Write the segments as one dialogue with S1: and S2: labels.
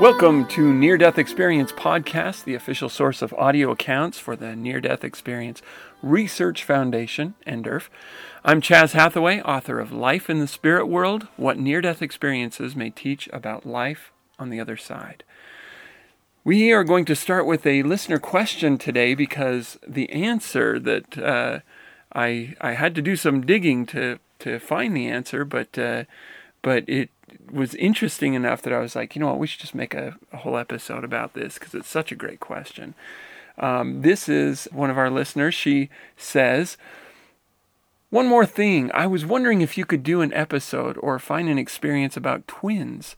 S1: Welcome to Near Death Experience Podcast, the official source of audio accounts for the Near Death Experience Research Foundation, NDERF. I'm Chaz Hathaway, author of Life in the Spirit World What Near Death Experiences May Teach About Life on the Other Side. We are going to start with a listener question today because the answer that uh, I, I had to do some digging to, to find the answer, but, uh, but it was interesting enough that I was like, you know what, we should just make a, a whole episode about this because it's such a great question. Um, this is one of our listeners. She says, One more thing. I was wondering if you could do an episode or find an experience about twins.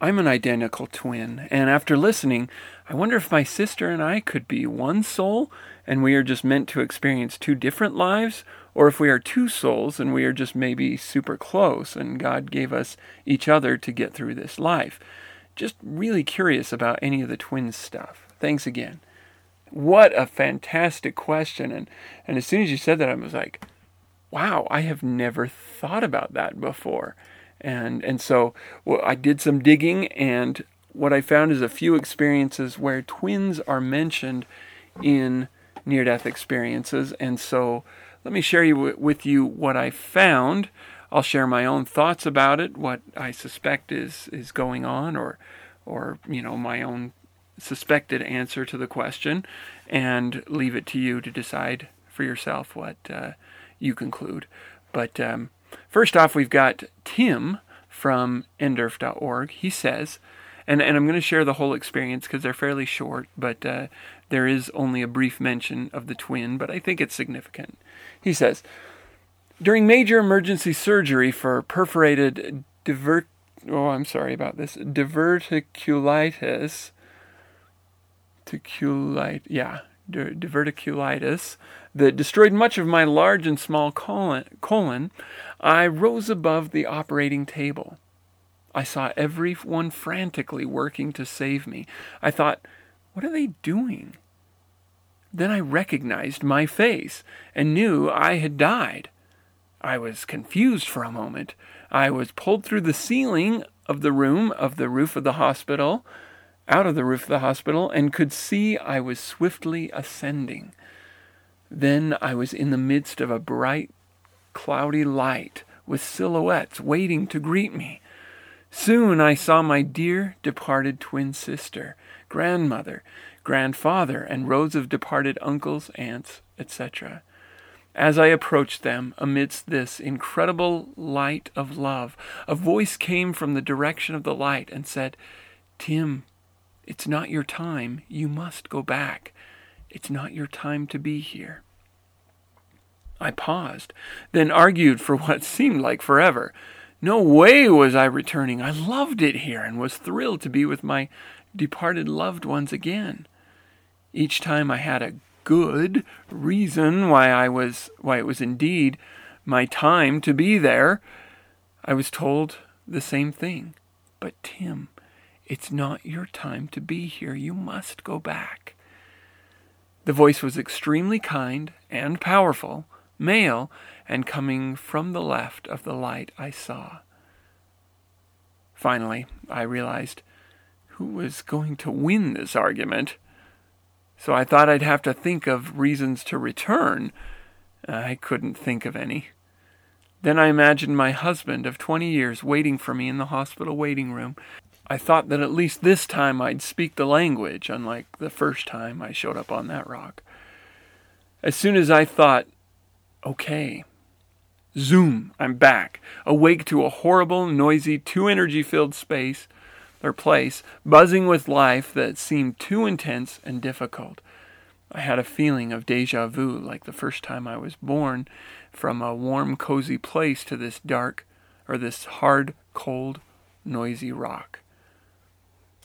S1: I'm an identical twin, and after listening, I wonder if my sister and I could be one soul and we are just meant to experience two different lives, or if we are two souls and we are just maybe super close and God gave us each other to get through this life. Just really curious about any of the twins stuff. Thanks again. What a fantastic question. And, and as soon as you said that, I was like, wow, I have never thought about that before. And, and so well, I did some digging, and what I found is a few experiences where twins are mentioned in near death experiences. And so let me share you with you what I found. I'll share my own thoughts about it, what I suspect is is going on, or or you know my own suspected answer to the question, and leave it to you to decide for yourself what uh, you conclude. But um, first off, we've got Tim from nderf.org. He says, and, and I'm going to share the whole experience because they're fairly short, but uh, there is only a brief mention of the twin, but I think it's significant. He says, during major emergency surgery for perforated divert oh I'm sorry about this diverticulitis ticulite yeah diverticulitis that destroyed much of my large and small colon, colon I rose above the operating table. I saw everyone frantically working to save me. I thought, what are they doing? Then I recognized my face and knew I had died. I was confused for a moment. I was pulled through the ceiling of the room of the roof of the hospital, out of the roof of the hospital, and could see I was swiftly ascending. Then I was in the midst of a bright, cloudy light with silhouettes waiting to greet me. Soon I saw my dear departed twin sister, grandmother, grandfather, and rows of departed uncles, aunts, etc. As I approached them amidst this incredible light of love, a voice came from the direction of the light and said, Tim, it's not your time. You must go back. It's not your time to be here. I paused, then argued for what seemed like forever. No way was I returning. I loved it here and was thrilled to be with my departed loved ones again. Each time I had a good reason why I was why it was indeed my time to be there, I was told the same thing. But Tim, it's not your time to be here. You must go back. The voice was extremely kind and powerful, male, and coming from the left of the light I saw. Finally, I realized who was going to win this argument. So I thought I'd have to think of reasons to return. I couldn't think of any. Then I imagined my husband of 20 years waiting for me in the hospital waiting room. I thought that at least this time I'd speak the language, unlike the first time I showed up on that rock. As soon as I thought, okay, Zoom, I'm back, awake to a horrible, noisy, too energy filled space or place, buzzing with life that seemed too intense and difficult. I had a feeling of deja vu, like the first time I was born, from a warm, cozy place to this dark, or this hard, cold, noisy rock.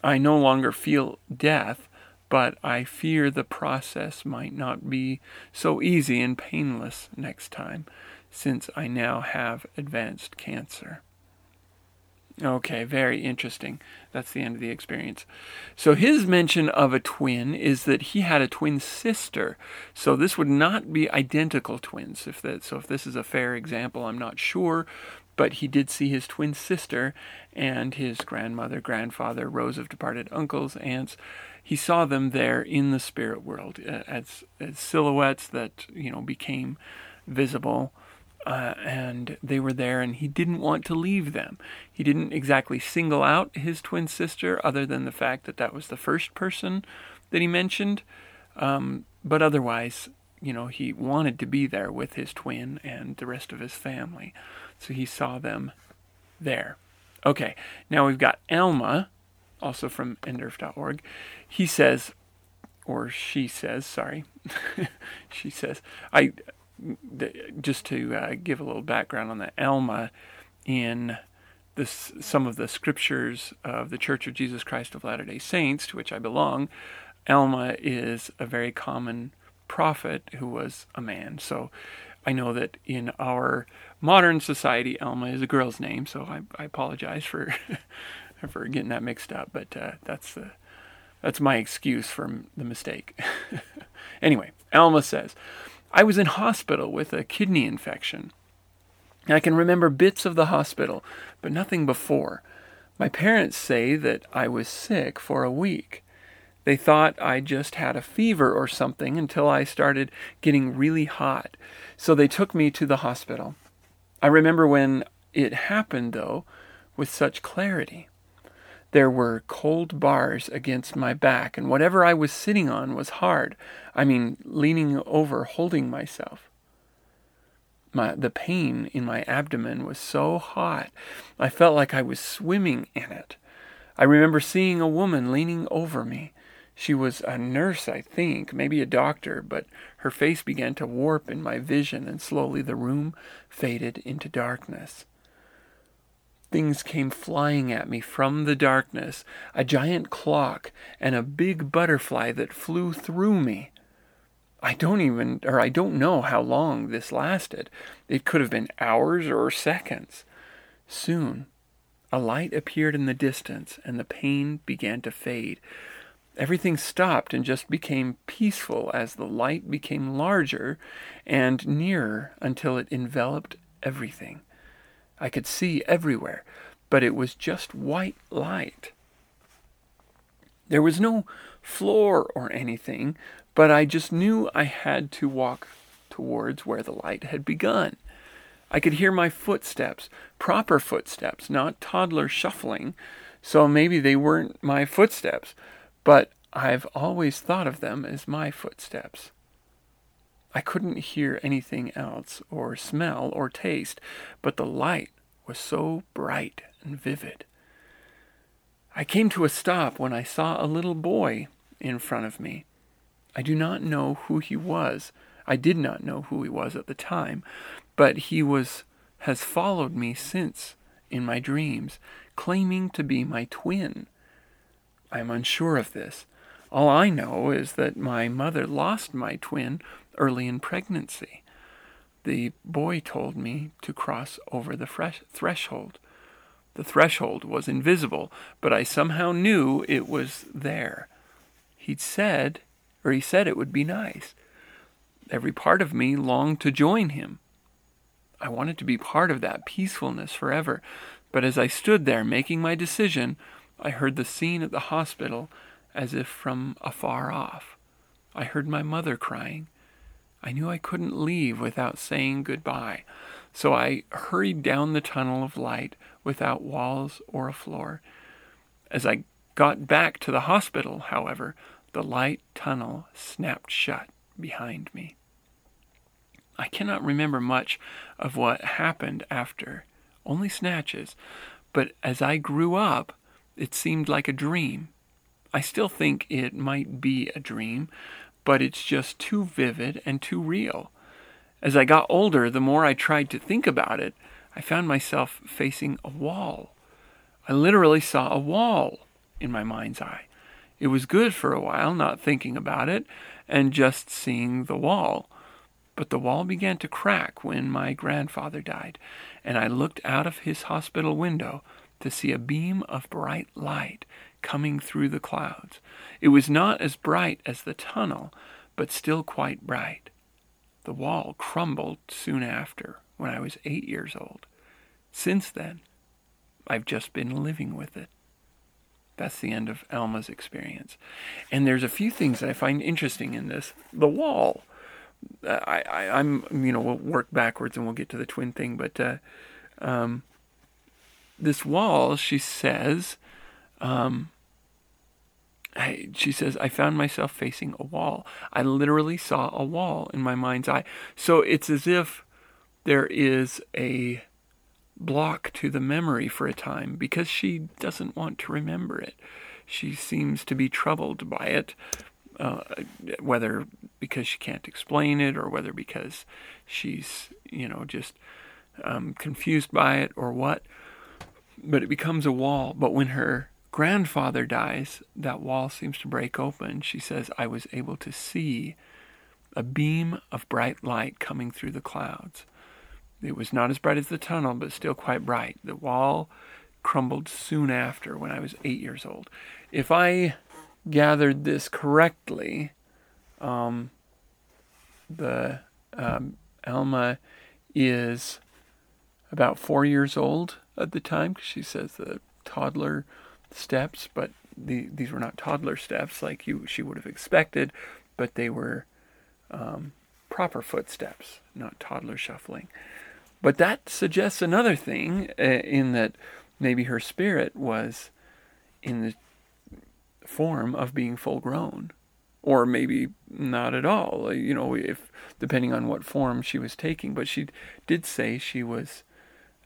S1: I no longer feel death, but I fear the process might not be so easy and painless next time since I now have advanced cancer. Okay, very interesting. That's the end of the experience. So his mention of a twin is that he had a twin sister. So this would not be identical twins. If that, so if this is a fair example, I'm not sure, but he did see his twin sister and his grandmother, grandfather, rows of departed uncles, aunts. He saw them there in the spirit world uh, as, as silhouettes that you know became visible uh, and they were there, and he didn't want to leave them. He didn't exactly single out his twin sister, other than the fact that that was the first person that he mentioned. Um, but otherwise, you know, he wanted to be there with his twin and the rest of his family. So he saw them there. Okay, now we've got Alma, also from nderf.org. He says, or she says, sorry, she says, I just to uh, give a little background on the Alma in this, some of the scriptures of the Church of Jesus Christ of Latter day Saints, to which I belong, Alma is a very common prophet who was a man. So I know that in our modern society, Alma is a girl's name, so I, I apologize for for getting that mixed up, but uh, that's the that's my excuse for the mistake. anyway, Alma says, I was in hospital with a kidney infection. I can remember bits of the hospital, but nothing before. My parents say that I was sick for a week. They thought I just had a fever or something until I started getting really hot. So they took me to the hospital. I remember when it happened, though, with such clarity. There were cold bars against my back, and whatever I was sitting on was hard. I mean, leaning over, holding myself. My, the pain in my abdomen was so hot, I felt like I was swimming in it. I remember seeing a woman leaning over me. She was a nurse, I think, maybe a doctor, but her face began to warp in my vision, and slowly the room faded into darkness. Things came flying at me from the darkness a giant clock and a big butterfly that flew through me. I don't even, or I don't know how long this lasted. It could have been hours or seconds. Soon, a light appeared in the distance, and the pain began to fade. Everything stopped and just became peaceful as the light became larger and nearer until it enveloped everything. I could see everywhere, but it was just white light. There was no floor or anything, but I just knew I had to walk towards where the light had begun. I could hear my footsteps, proper footsteps, not toddler shuffling, so maybe they weren't my footsteps, but I've always thought of them as my footsteps. I couldn't hear anything else, or smell, or taste, but the light was so bright and vivid. I came to a stop when I saw a little boy in front of me. I do not know who he was. I did not know who he was at the time, but he was has followed me since in my dreams, claiming to be my twin. I am unsure of this. All I know is that my mother lost my twin early in pregnancy. The boy told me to cross over the fresh threshold. The threshold was invisible, but I somehow knew it was there. He'd said, or he said it would be nice. Every part of me longed to join him. I wanted to be part of that peacefulness forever, but as I stood there making my decision, I heard the scene at the hospital as if from afar off. I heard my mother crying. I knew I couldn't leave without saying goodbye, so I hurried down the tunnel of light without walls or a floor. As I got back to the hospital, however, the light tunnel snapped shut behind me. I cannot remember much of what happened after, only snatches, but as I grew up, it seemed like a dream. I still think it might be a dream, but it's just too vivid and too real. As I got older, the more I tried to think about it, I found myself facing a wall. I literally saw a wall in my mind's eye. It was good for a while, not thinking about it and just seeing the wall. But the wall began to crack when my grandfather died, and I looked out of his hospital window to see a beam of bright light coming through the clouds. It was not as bright as the tunnel, but still quite bright. The wall crumbled soon after, when I was eight years old. Since then, I've just been living with it. That's the end of Alma's experience. And there's a few things that I find interesting in this. The wall. I, I, am you know, we'll work backwards and we'll get to the twin thing, but uh, um, this wall, she says, um, I, she says, I found myself facing a wall. I literally saw a wall in my mind's eye. So it's as if there is a block to the memory for a time because she doesn't want to remember it. She seems to be troubled by it, uh, whether because she can't explain it or whether because she's, you know, just um, confused by it or what. But it becomes a wall. But when her grandfather dies, that wall seems to break open. She says, I was able to see a beam of bright light coming through the clouds. It was not as bright as the tunnel, but still quite bright. The wall crumbled soon after when I was eight years old. If I gathered this correctly, um, the um, Alma is about four years old at the time she says the toddler steps, but the, these were not toddler steps like you she would have expected, but they were um, proper footsteps, not toddler shuffling. But that suggests another thing uh, in that maybe her spirit was in the form of being full grown or maybe not at all you know if depending on what form she was taking but she did say she was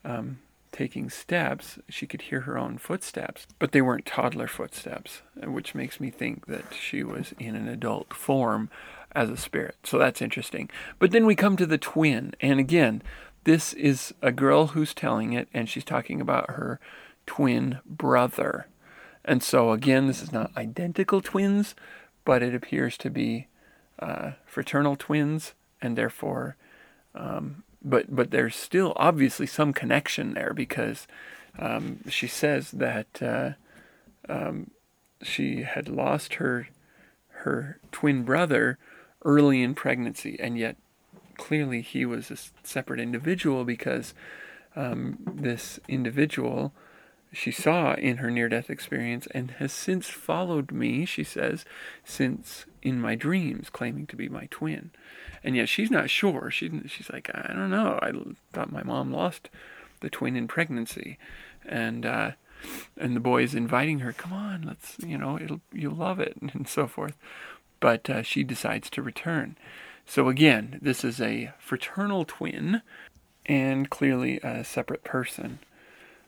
S1: um, taking steps she could hear her own footsteps but they weren't toddler footsteps which makes me think that she was in an adult form as a spirit so that's interesting but then we come to the twin and again this is a girl who's telling it, and she's talking about her twin brother. And so, again, this is not identical twins, but it appears to be uh, fraternal twins, and therefore, um, but but there's still obviously some connection there because um, she says that uh, um, she had lost her her twin brother early in pregnancy, and yet clearly he was a separate individual because um, this individual she saw in her near death experience and has since followed me, she says, since in my dreams, claiming to be my twin. And yet she's not sure. She, she's like, I don't know. I thought my mom lost the twin in pregnancy. And, uh, and the boy is inviting her, come on, let's, you know, it'll, you'll love it, and so forth. But uh, she decides to return. So again, this is a fraternal twin and clearly a separate person.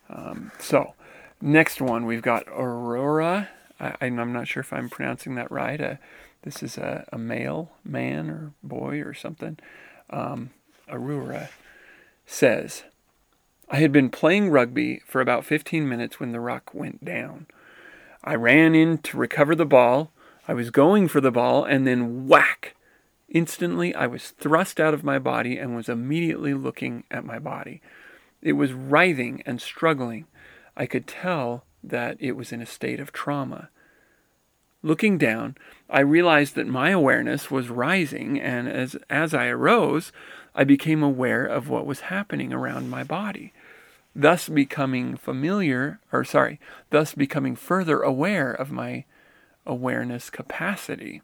S1: Um, so, next one we've got Aurora. I, am not sure if I'm pronouncing that right. Uh, this is a, a, male, man or boy or something. Um, Aurora says, I had been playing rugby for about 15 minutes when the ruck went down. I ran in to recover the ball. I was going for the ball, and then whack! Instantly, I was thrust out of my body and was immediately looking at my body. It was writhing and struggling. I could tell that it was in a state of trauma. Looking down, I realized that my awareness was rising, and as, as I arose, I became aware of what was happening around my body, thus becoming familiar, or sorry, thus becoming further aware of my awareness capacity.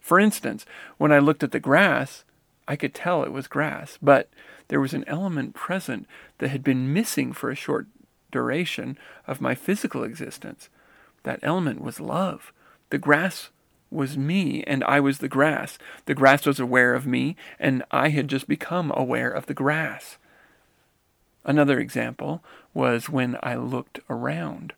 S1: For instance, when I looked at the grass, I could tell it was grass, but there was an element present that had been missing for a short duration of my physical existence. That element was love. The grass was me, and I was the grass. The grass was aware of me, and I had just become aware of the grass. Another example was when I looked around.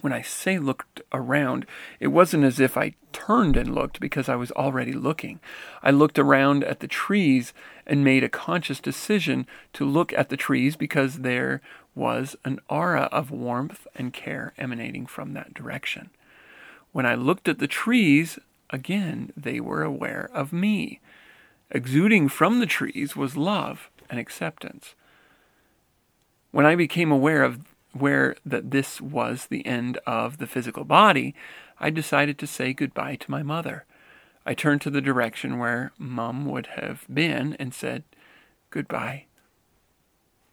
S1: When I say looked around, it wasn't as if I turned and looked because I was already looking. I looked around at the trees and made a conscious decision to look at the trees because there was an aura of warmth and care emanating from that direction. When I looked at the trees, again, they were aware of me. Exuding from the trees was love and acceptance. When I became aware of where that this was the end of the physical body, I decided to say goodbye to my mother. I turned to the direction where Mum would have been and said goodbye.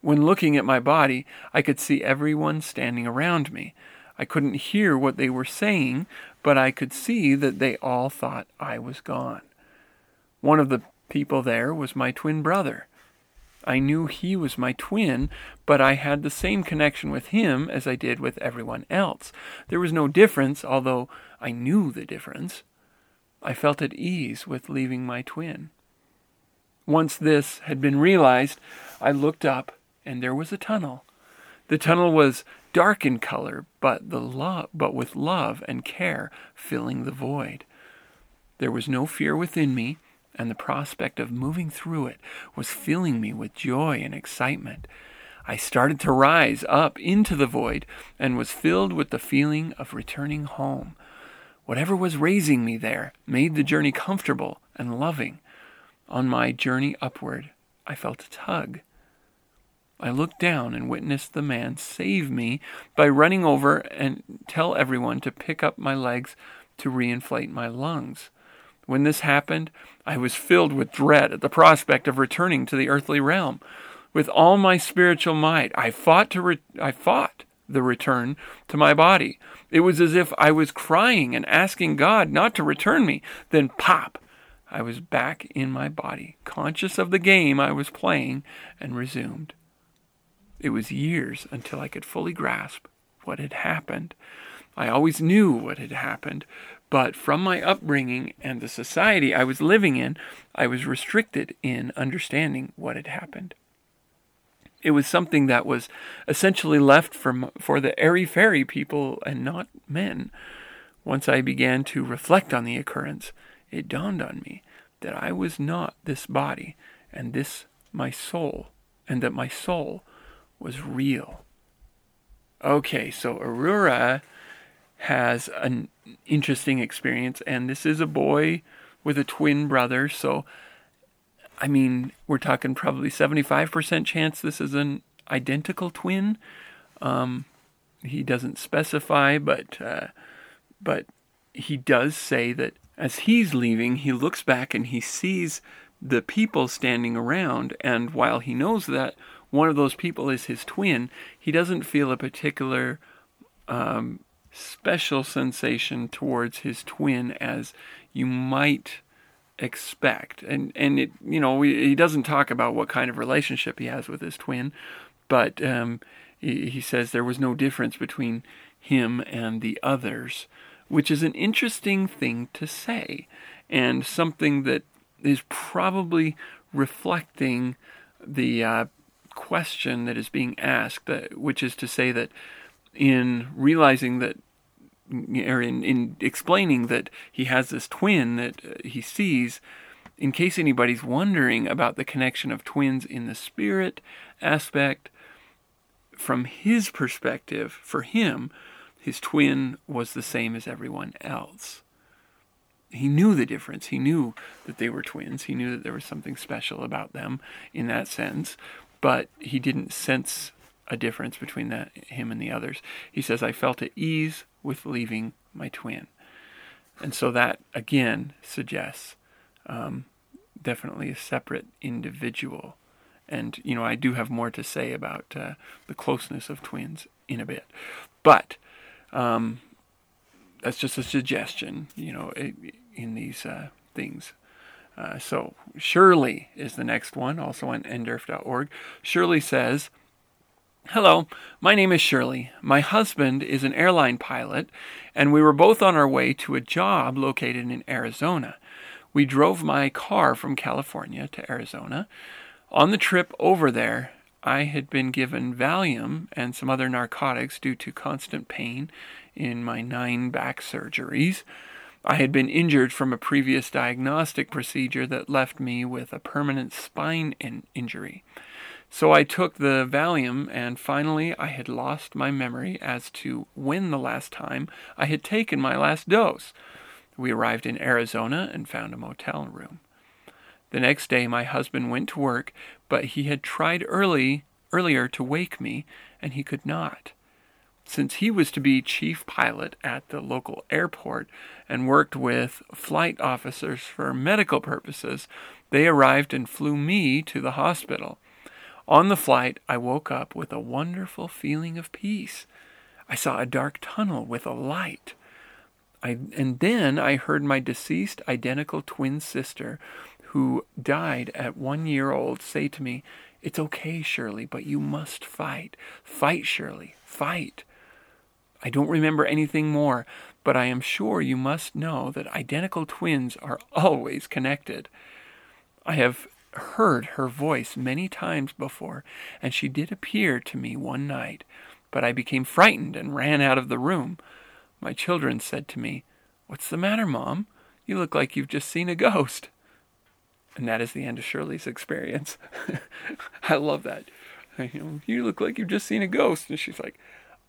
S1: When looking at my body, I could see everyone standing around me. I couldn't hear what they were saying, but I could see that they all thought I was gone. One of the people there was my twin brother. I knew he was my twin, but I had the same connection with him as I did with everyone else. There was no difference, although I knew the difference. I felt at ease with leaving my twin. Once this had been realized, I looked up and there was a tunnel. The tunnel was dark in color, but the love but with love and care filling the void. There was no fear within me, and the prospect of moving through it was filling me with joy and excitement. I started to rise up into the void and was filled with the feeling of returning home. Whatever was raising me there made the journey comfortable and loving. On my journey upward, I felt a tug. I looked down and witnessed the man save me by running over and tell everyone to pick up my legs to reinflate my lungs. When this happened, I was filled with dread at the prospect of returning to the earthly realm. With all my spiritual might, I fought to re- I fought the return to my body. It was as if I was crying and asking God not to return me. Then pop, I was back in my body, conscious of the game I was playing, and resumed. It was years until I could fully grasp what had happened. I always knew what had happened, but from my upbringing and the society I was living in, I was restricted in understanding what had happened. It was something that was essentially left for, for the airy fairy people and not men. Once I began to reflect on the occurrence, it dawned on me that I was not this body and this my soul, and that my soul was real. Okay, so Aurora has an interesting experience, and this is a boy with a twin brother, so I mean, we're talking probably 75% chance this is an identical twin. Um, he doesn't specify, but uh, but he does say that as he's leaving, he looks back and he sees the people standing around, and while he knows that one of those people is his twin, he doesn't feel a particular um, special sensation towards his twin as you might expect. And and it you know he doesn't talk about what kind of relationship he has with his twin, but um, he, he says there was no difference between him and the others, which is an interesting thing to say, and something that is probably reflecting the uh, question that is being asked, which is to say that in realizing that or in, in explaining that he has this twin that uh, he sees, in case anybody's wondering about the connection of twins in the spirit aspect, from his perspective, for him, his twin was the same as everyone else. He knew the difference. He knew that they were twins. He knew that there was something special about them in that sense, but he didn't sense a difference between that him and the others. He says, I felt at ease with leaving my twin. And so that again suggests um, definitely a separate individual. And, you know, I do have more to say about uh, the closeness of twins in a bit. But um, that's just a suggestion, you know, in these uh, things. Uh, so Shirley is the next one, also on nderf.org. Shirley says, Hello, my name is Shirley. My husband is an airline pilot, and we were both on our way to a job located in Arizona. We drove my car from California to Arizona. On the trip over there, I had been given Valium and some other narcotics due to constant pain in my nine back surgeries. I had been injured from a previous diagnostic procedure that left me with a permanent spine in- injury. So I took the Valium, and finally I had lost my memory as to when the last time I had taken my last dose. We arrived in Arizona and found a motel room. The next day my husband went to work, but he had tried early earlier to wake me, and he could not. since he was to be chief pilot at the local airport and worked with flight officers for medical purposes, they arrived and flew me to the hospital. On the flight, I woke up with a wonderful feeling of peace. I saw a dark tunnel with a light. I, and then I heard my deceased identical twin sister, who died at one year old, say to me, It's okay, Shirley, but you must fight. Fight, Shirley, fight. I don't remember anything more, but I am sure you must know that identical twins are always connected. I have heard her voice many times before, and she did appear to me one night, but I became frightened and ran out of the room. My children said to me, What's the matter, Mom? You look like you've just seen a ghost. And that is the end of Shirley's experience. I love that. You look like you've just seen a ghost. And she's like,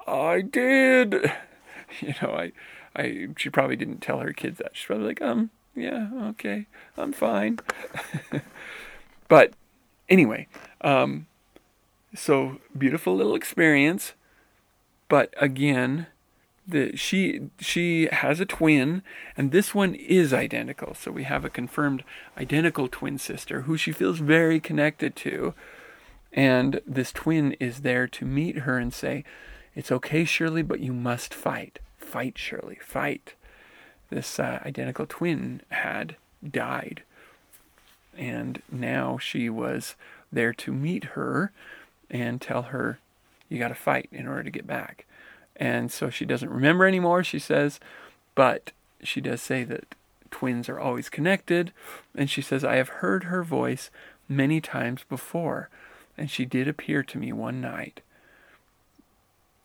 S1: I did. You know, I, I, she probably didn't tell her kids that. She's probably like, um, yeah, okay, I'm fine. but anyway, um, so beautiful little experience. But again, the she she has a twin, and this one is identical. So we have a confirmed identical twin sister who she feels very connected to, and this twin is there to meet her and say, it's okay, Shirley, but you must fight. Fight, Shirley, fight. This uh, identical twin had died. And now she was there to meet her and tell her, you got to fight in order to get back. And so she doesn't remember anymore, she says, but she does say that twins are always connected. And she says, I have heard her voice many times before, and she did appear to me one night.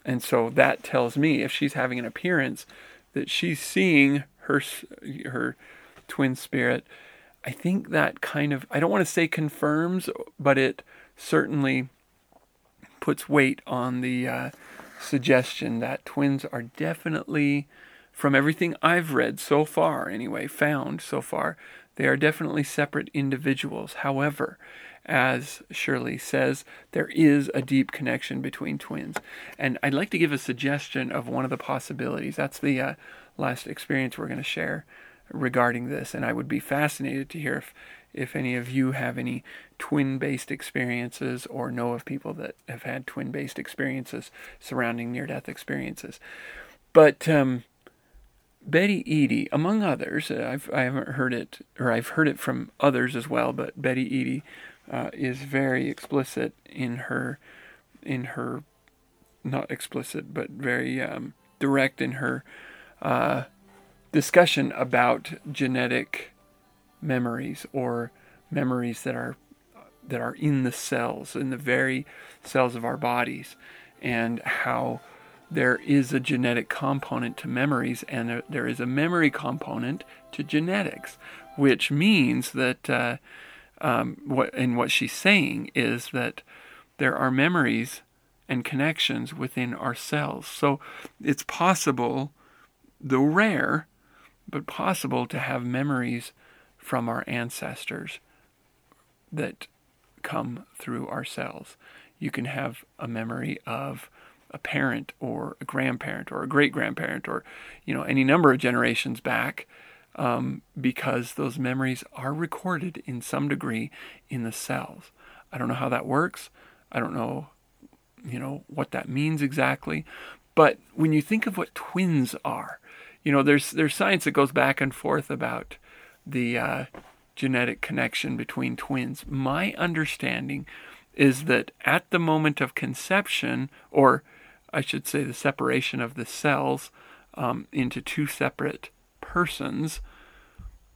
S1: And so that tells me if she's having an appearance that she's seeing her her twin spirit. I think that kind of I don't want to say confirms, but it certainly puts weight on the uh, suggestion that twins are definitely, from everything I've read so far, anyway, found so far, they are definitely separate individuals. However, as Shirley says, there is a deep connection between twins. And I'd like to give a suggestion of one of the possibilities. That's the uh, last experience we're going to share regarding this. And I would be fascinated to hear if, if any of you have any twin based experiences or know of people that have had twin based experiences surrounding near death experiences. But um, Betty Eadie, among others, uh, I've, I haven't heard it, or I've heard it from others as well, but Betty Eadie uh, is very explicit in her in her not explicit but very um, direct in her uh, discussion about genetic memories or memories that are that are in the cells in the very cells of our bodies and how there is a genetic component to memories and there is a memory component to genetics which means that uh, um, what and what she's saying is that there are memories and connections within ourselves. So it's possible, though rare, but possible to have memories from our ancestors that come through ourselves. You can have a memory of a parent or a grandparent or a great grandparent or you know any number of generations back um, because those memories are recorded in some degree in the cells. I don't know how that works. I don't know, you know, what that means exactly. But when you think of what twins are, you know, there's there's science that goes back and forth about the uh, genetic connection between twins. My understanding is that at the moment of conception, or I should say, the separation of the cells um, into two separate persons,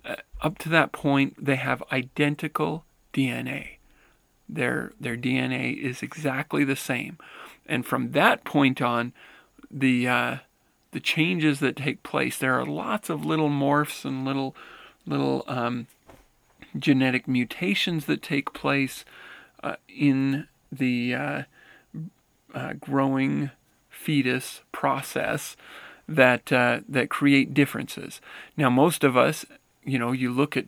S1: uh, up to that point, they have identical DNA. Their, their DNA is exactly the same. And from that point on, the, uh, the changes that take place, there are lots of little morphs and little, little um, genetic mutations that take place uh, in the uh, uh, growing fetus process that uh, that create differences. Now, most of us, you know, you look at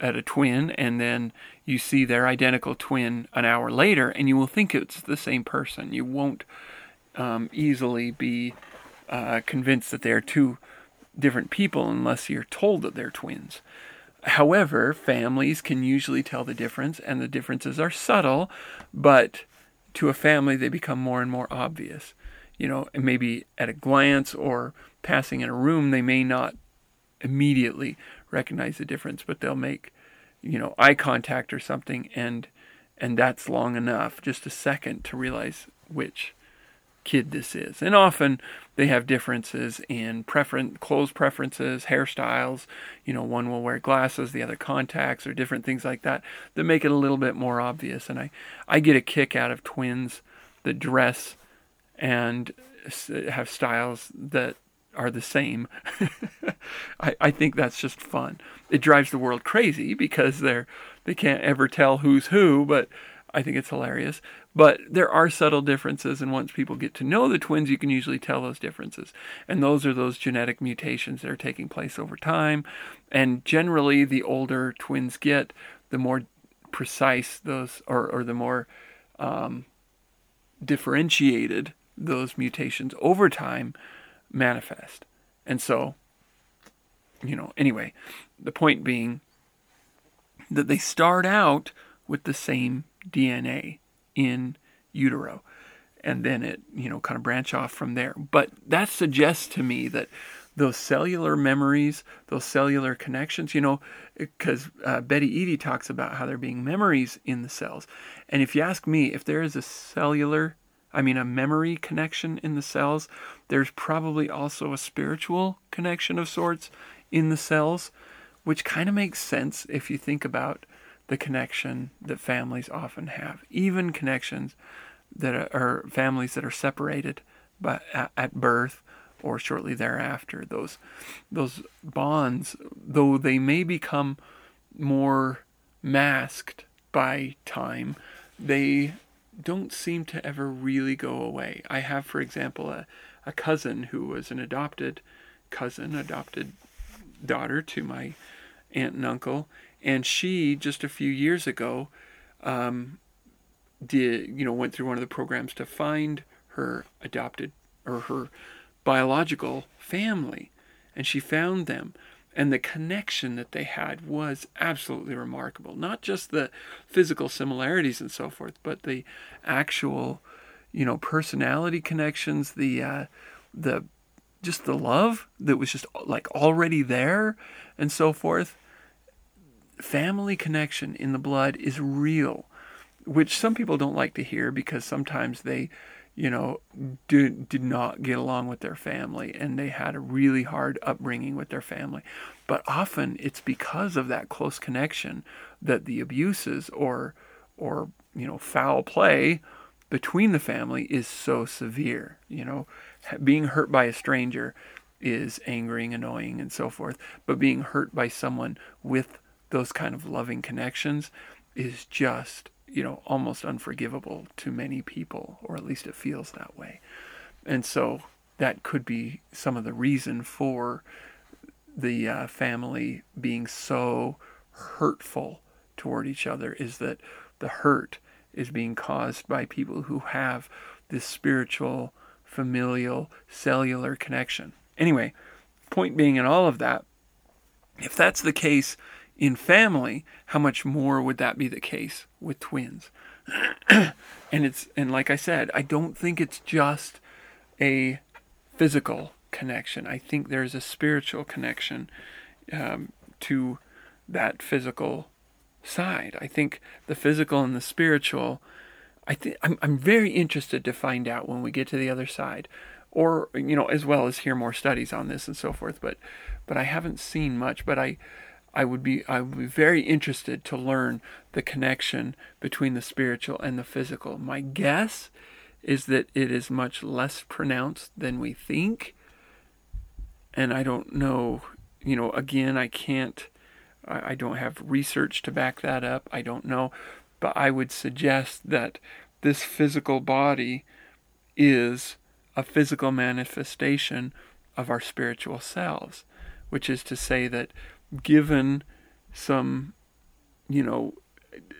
S1: at a twin and then you see their identical twin an hour later, and you will think it's the same person. You won't um, easily be uh, convinced that they are two different people unless you're told that they're twins. However, families can usually tell the difference, and the differences are subtle, but to a family they become more and more obvious. You know, maybe at a glance or passing in a room, they may not immediately recognize the difference, but they'll make, you know, eye contact or something, and and that's long enough, just a second, to realize which kid this is. And often they have differences in preference, clothes preferences, hairstyles. You know, one will wear glasses, the other contacts, or different things like that that make it a little bit more obvious. And I, I get a kick out of twins that dress and have styles that are the same. I, I think that's just fun. It drives the world crazy because they're they can't ever tell who's who, but I think it's hilarious. But there are subtle differences, and once people get to know the twins, you can usually tell those differences. And those are those genetic mutations that are taking place over time. And generally, the older twins get, the more precise those, or, or the more um, differentiated those mutations over time manifest. And so, you know, anyway, the point being that they start out with the same DNA in utero. And then it you know kind of branch off from there. But that suggests to me that those cellular memories those cellular connections you know because uh, betty eadie talks about how there being memories in the cells. And if you ask me if there is a cellular i mean a memory connection in the cells there's probably also a spiritual connection of sorts in the cells which kind of makes sense if you think about the connection that families often have, even connections that are families that are separated by, at birth or shortly thereafter. Those those bonds, though they may become more masked by time, they don't seem to ever really go away. I have, for example, a, a cousin who was an adopted cousin, adopted daughter to my aunt and uncle, and she just a few years ago um, did you know went through one of the programs to find her adopted or her biological family. And she found them. And the connection that they had was absolutely remarkable. Not just the physical similarities and so forth but the actual you know personality connections the uh, the just the love that was just like already there and so forth family connection in the blood is real, which some people don't like to hear because sometimes they, you know, did, did not get along with their family and they had a really hard upbringing with their family. But often it's because of that close connection that the abuses or, or, you know, foul play between the family is so severe. You know, being hurt by a stranger is angering, annoying, and so forth. But being hurt by someone with those kind of loving connections is just, you know, almost unforgivable to many people, or at least it feels that way. And so that could be some of the reason for the uh, family being so hurtful toward each other is that the hurt is being caused by people who have this spiritual, familial, cellular connection. Anyway, point being in all of that, if that's the case, in family, how much more would that be the case with twins? and it's and like I said, I don't think it's just a physical connection. I think there's a spiritual connection um, to that physical side. I think the physical and the spiritual. I think I'm I'm very interested to find out when we get to the other side, or you know, as well as hear more studies on this and so forth. But but I haven't seen much. But I I would be I would be very interested to learn the connection between the spiritual and the physical. My guess is that it is much less pronounced than we think. And I don't know, you know, again, I can't, I, I don't have research to back that up. I don't know. But I would suggest that this physical body is a physical manifestation of our spiritual selves, which is to say that given some, you know,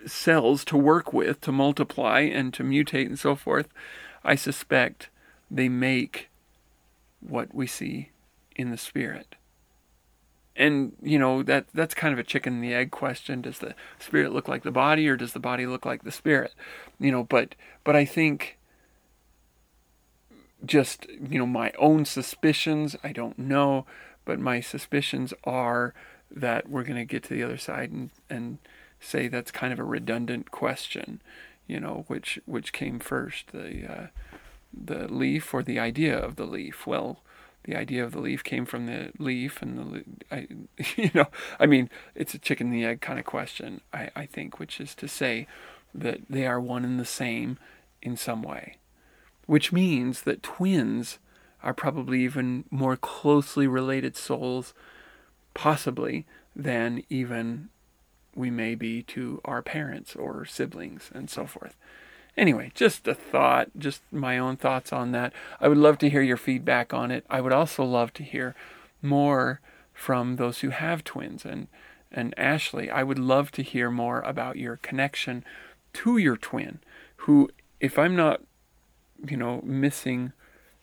S1: cells to work with to multiply and to mutate and so forth, I suspect they make what we see in the spirit. And you know that that's kind of a chicken and the egg question. Does the spirit look like the body, or does the body look like the spirit? You know, but but I think just you know my own suspicions. I don't know, but my suspicions are that we're going to get to the other side and and say that's kind of a redundant question. You know, which which came first, the uh, the leaf or the idea of the leaf? Well, the idea of the leaf came from the leaf, and the I, you know, I mean, it's a chicken and the egg kind of question. I I think, which is to say that they are one and the same in some way, which means that twins are probably even more closely related souls, possibly than even we may be to our parents or siblings and so forth. Anyway, just a thought, just my own thoughts on that. I would love to hear your feedback on it. I would also love to hear more from those who have twins. And, and Ashley, I would love to hear more about your connection to your twin, who, if I'm not, you know, missing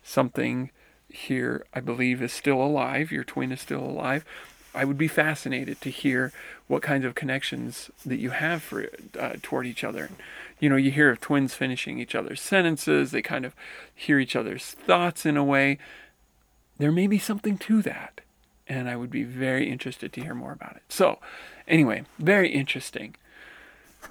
S1: something here, I believe is still alive. Your twin is still alive. I would be fascinated to hear what kinds of connections that you have for uh, toward each other. You know, you hear of twins finishing each other's sentences. They kind of hear each other's thoughts in a way. There may be something to that, and I would be very interested to hear more about it. So, anyway, very interesting.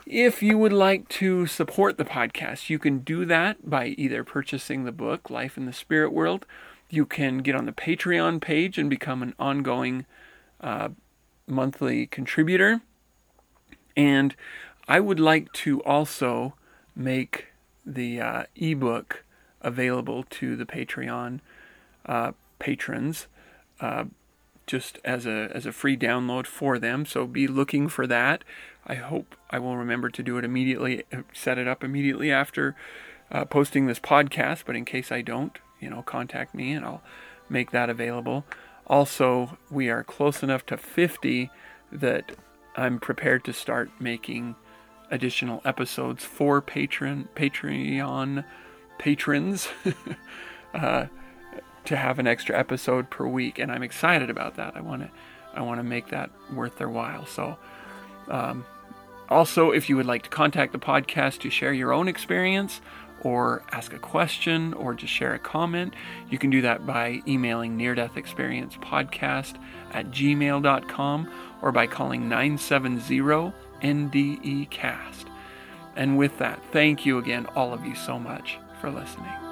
S1: If you would like to support the podcast, you can do that by either purchasing the book Life in the Spirit World. You can get on the Patreon page and become an ongoing uh, monthly contributor. And I would like to also make the uh, ebook available to the Patreon uh, patrons uh, just as a as a free download for them. So be looking for that. I hope I will remember to do it immediately, set it up immediately after uh, posting this podcast. But in case I don't, you know, contact me and I'll make that available. Also, we are close enough to 50 that I'm prepared to start making additional episodes for patron Patreon patrons uh, to have an extra episode per week, and I'm excited about that. I want to I want to make that worth their while. So. Um, also, if you would like to contact the podcast to share your own experience or ask a question or just share a comment, you can do that by emailing Near Death Experience Podcast at gmail.com or by calling 970 NDE Cast. And with that, thank you again, all of you, so much for listening.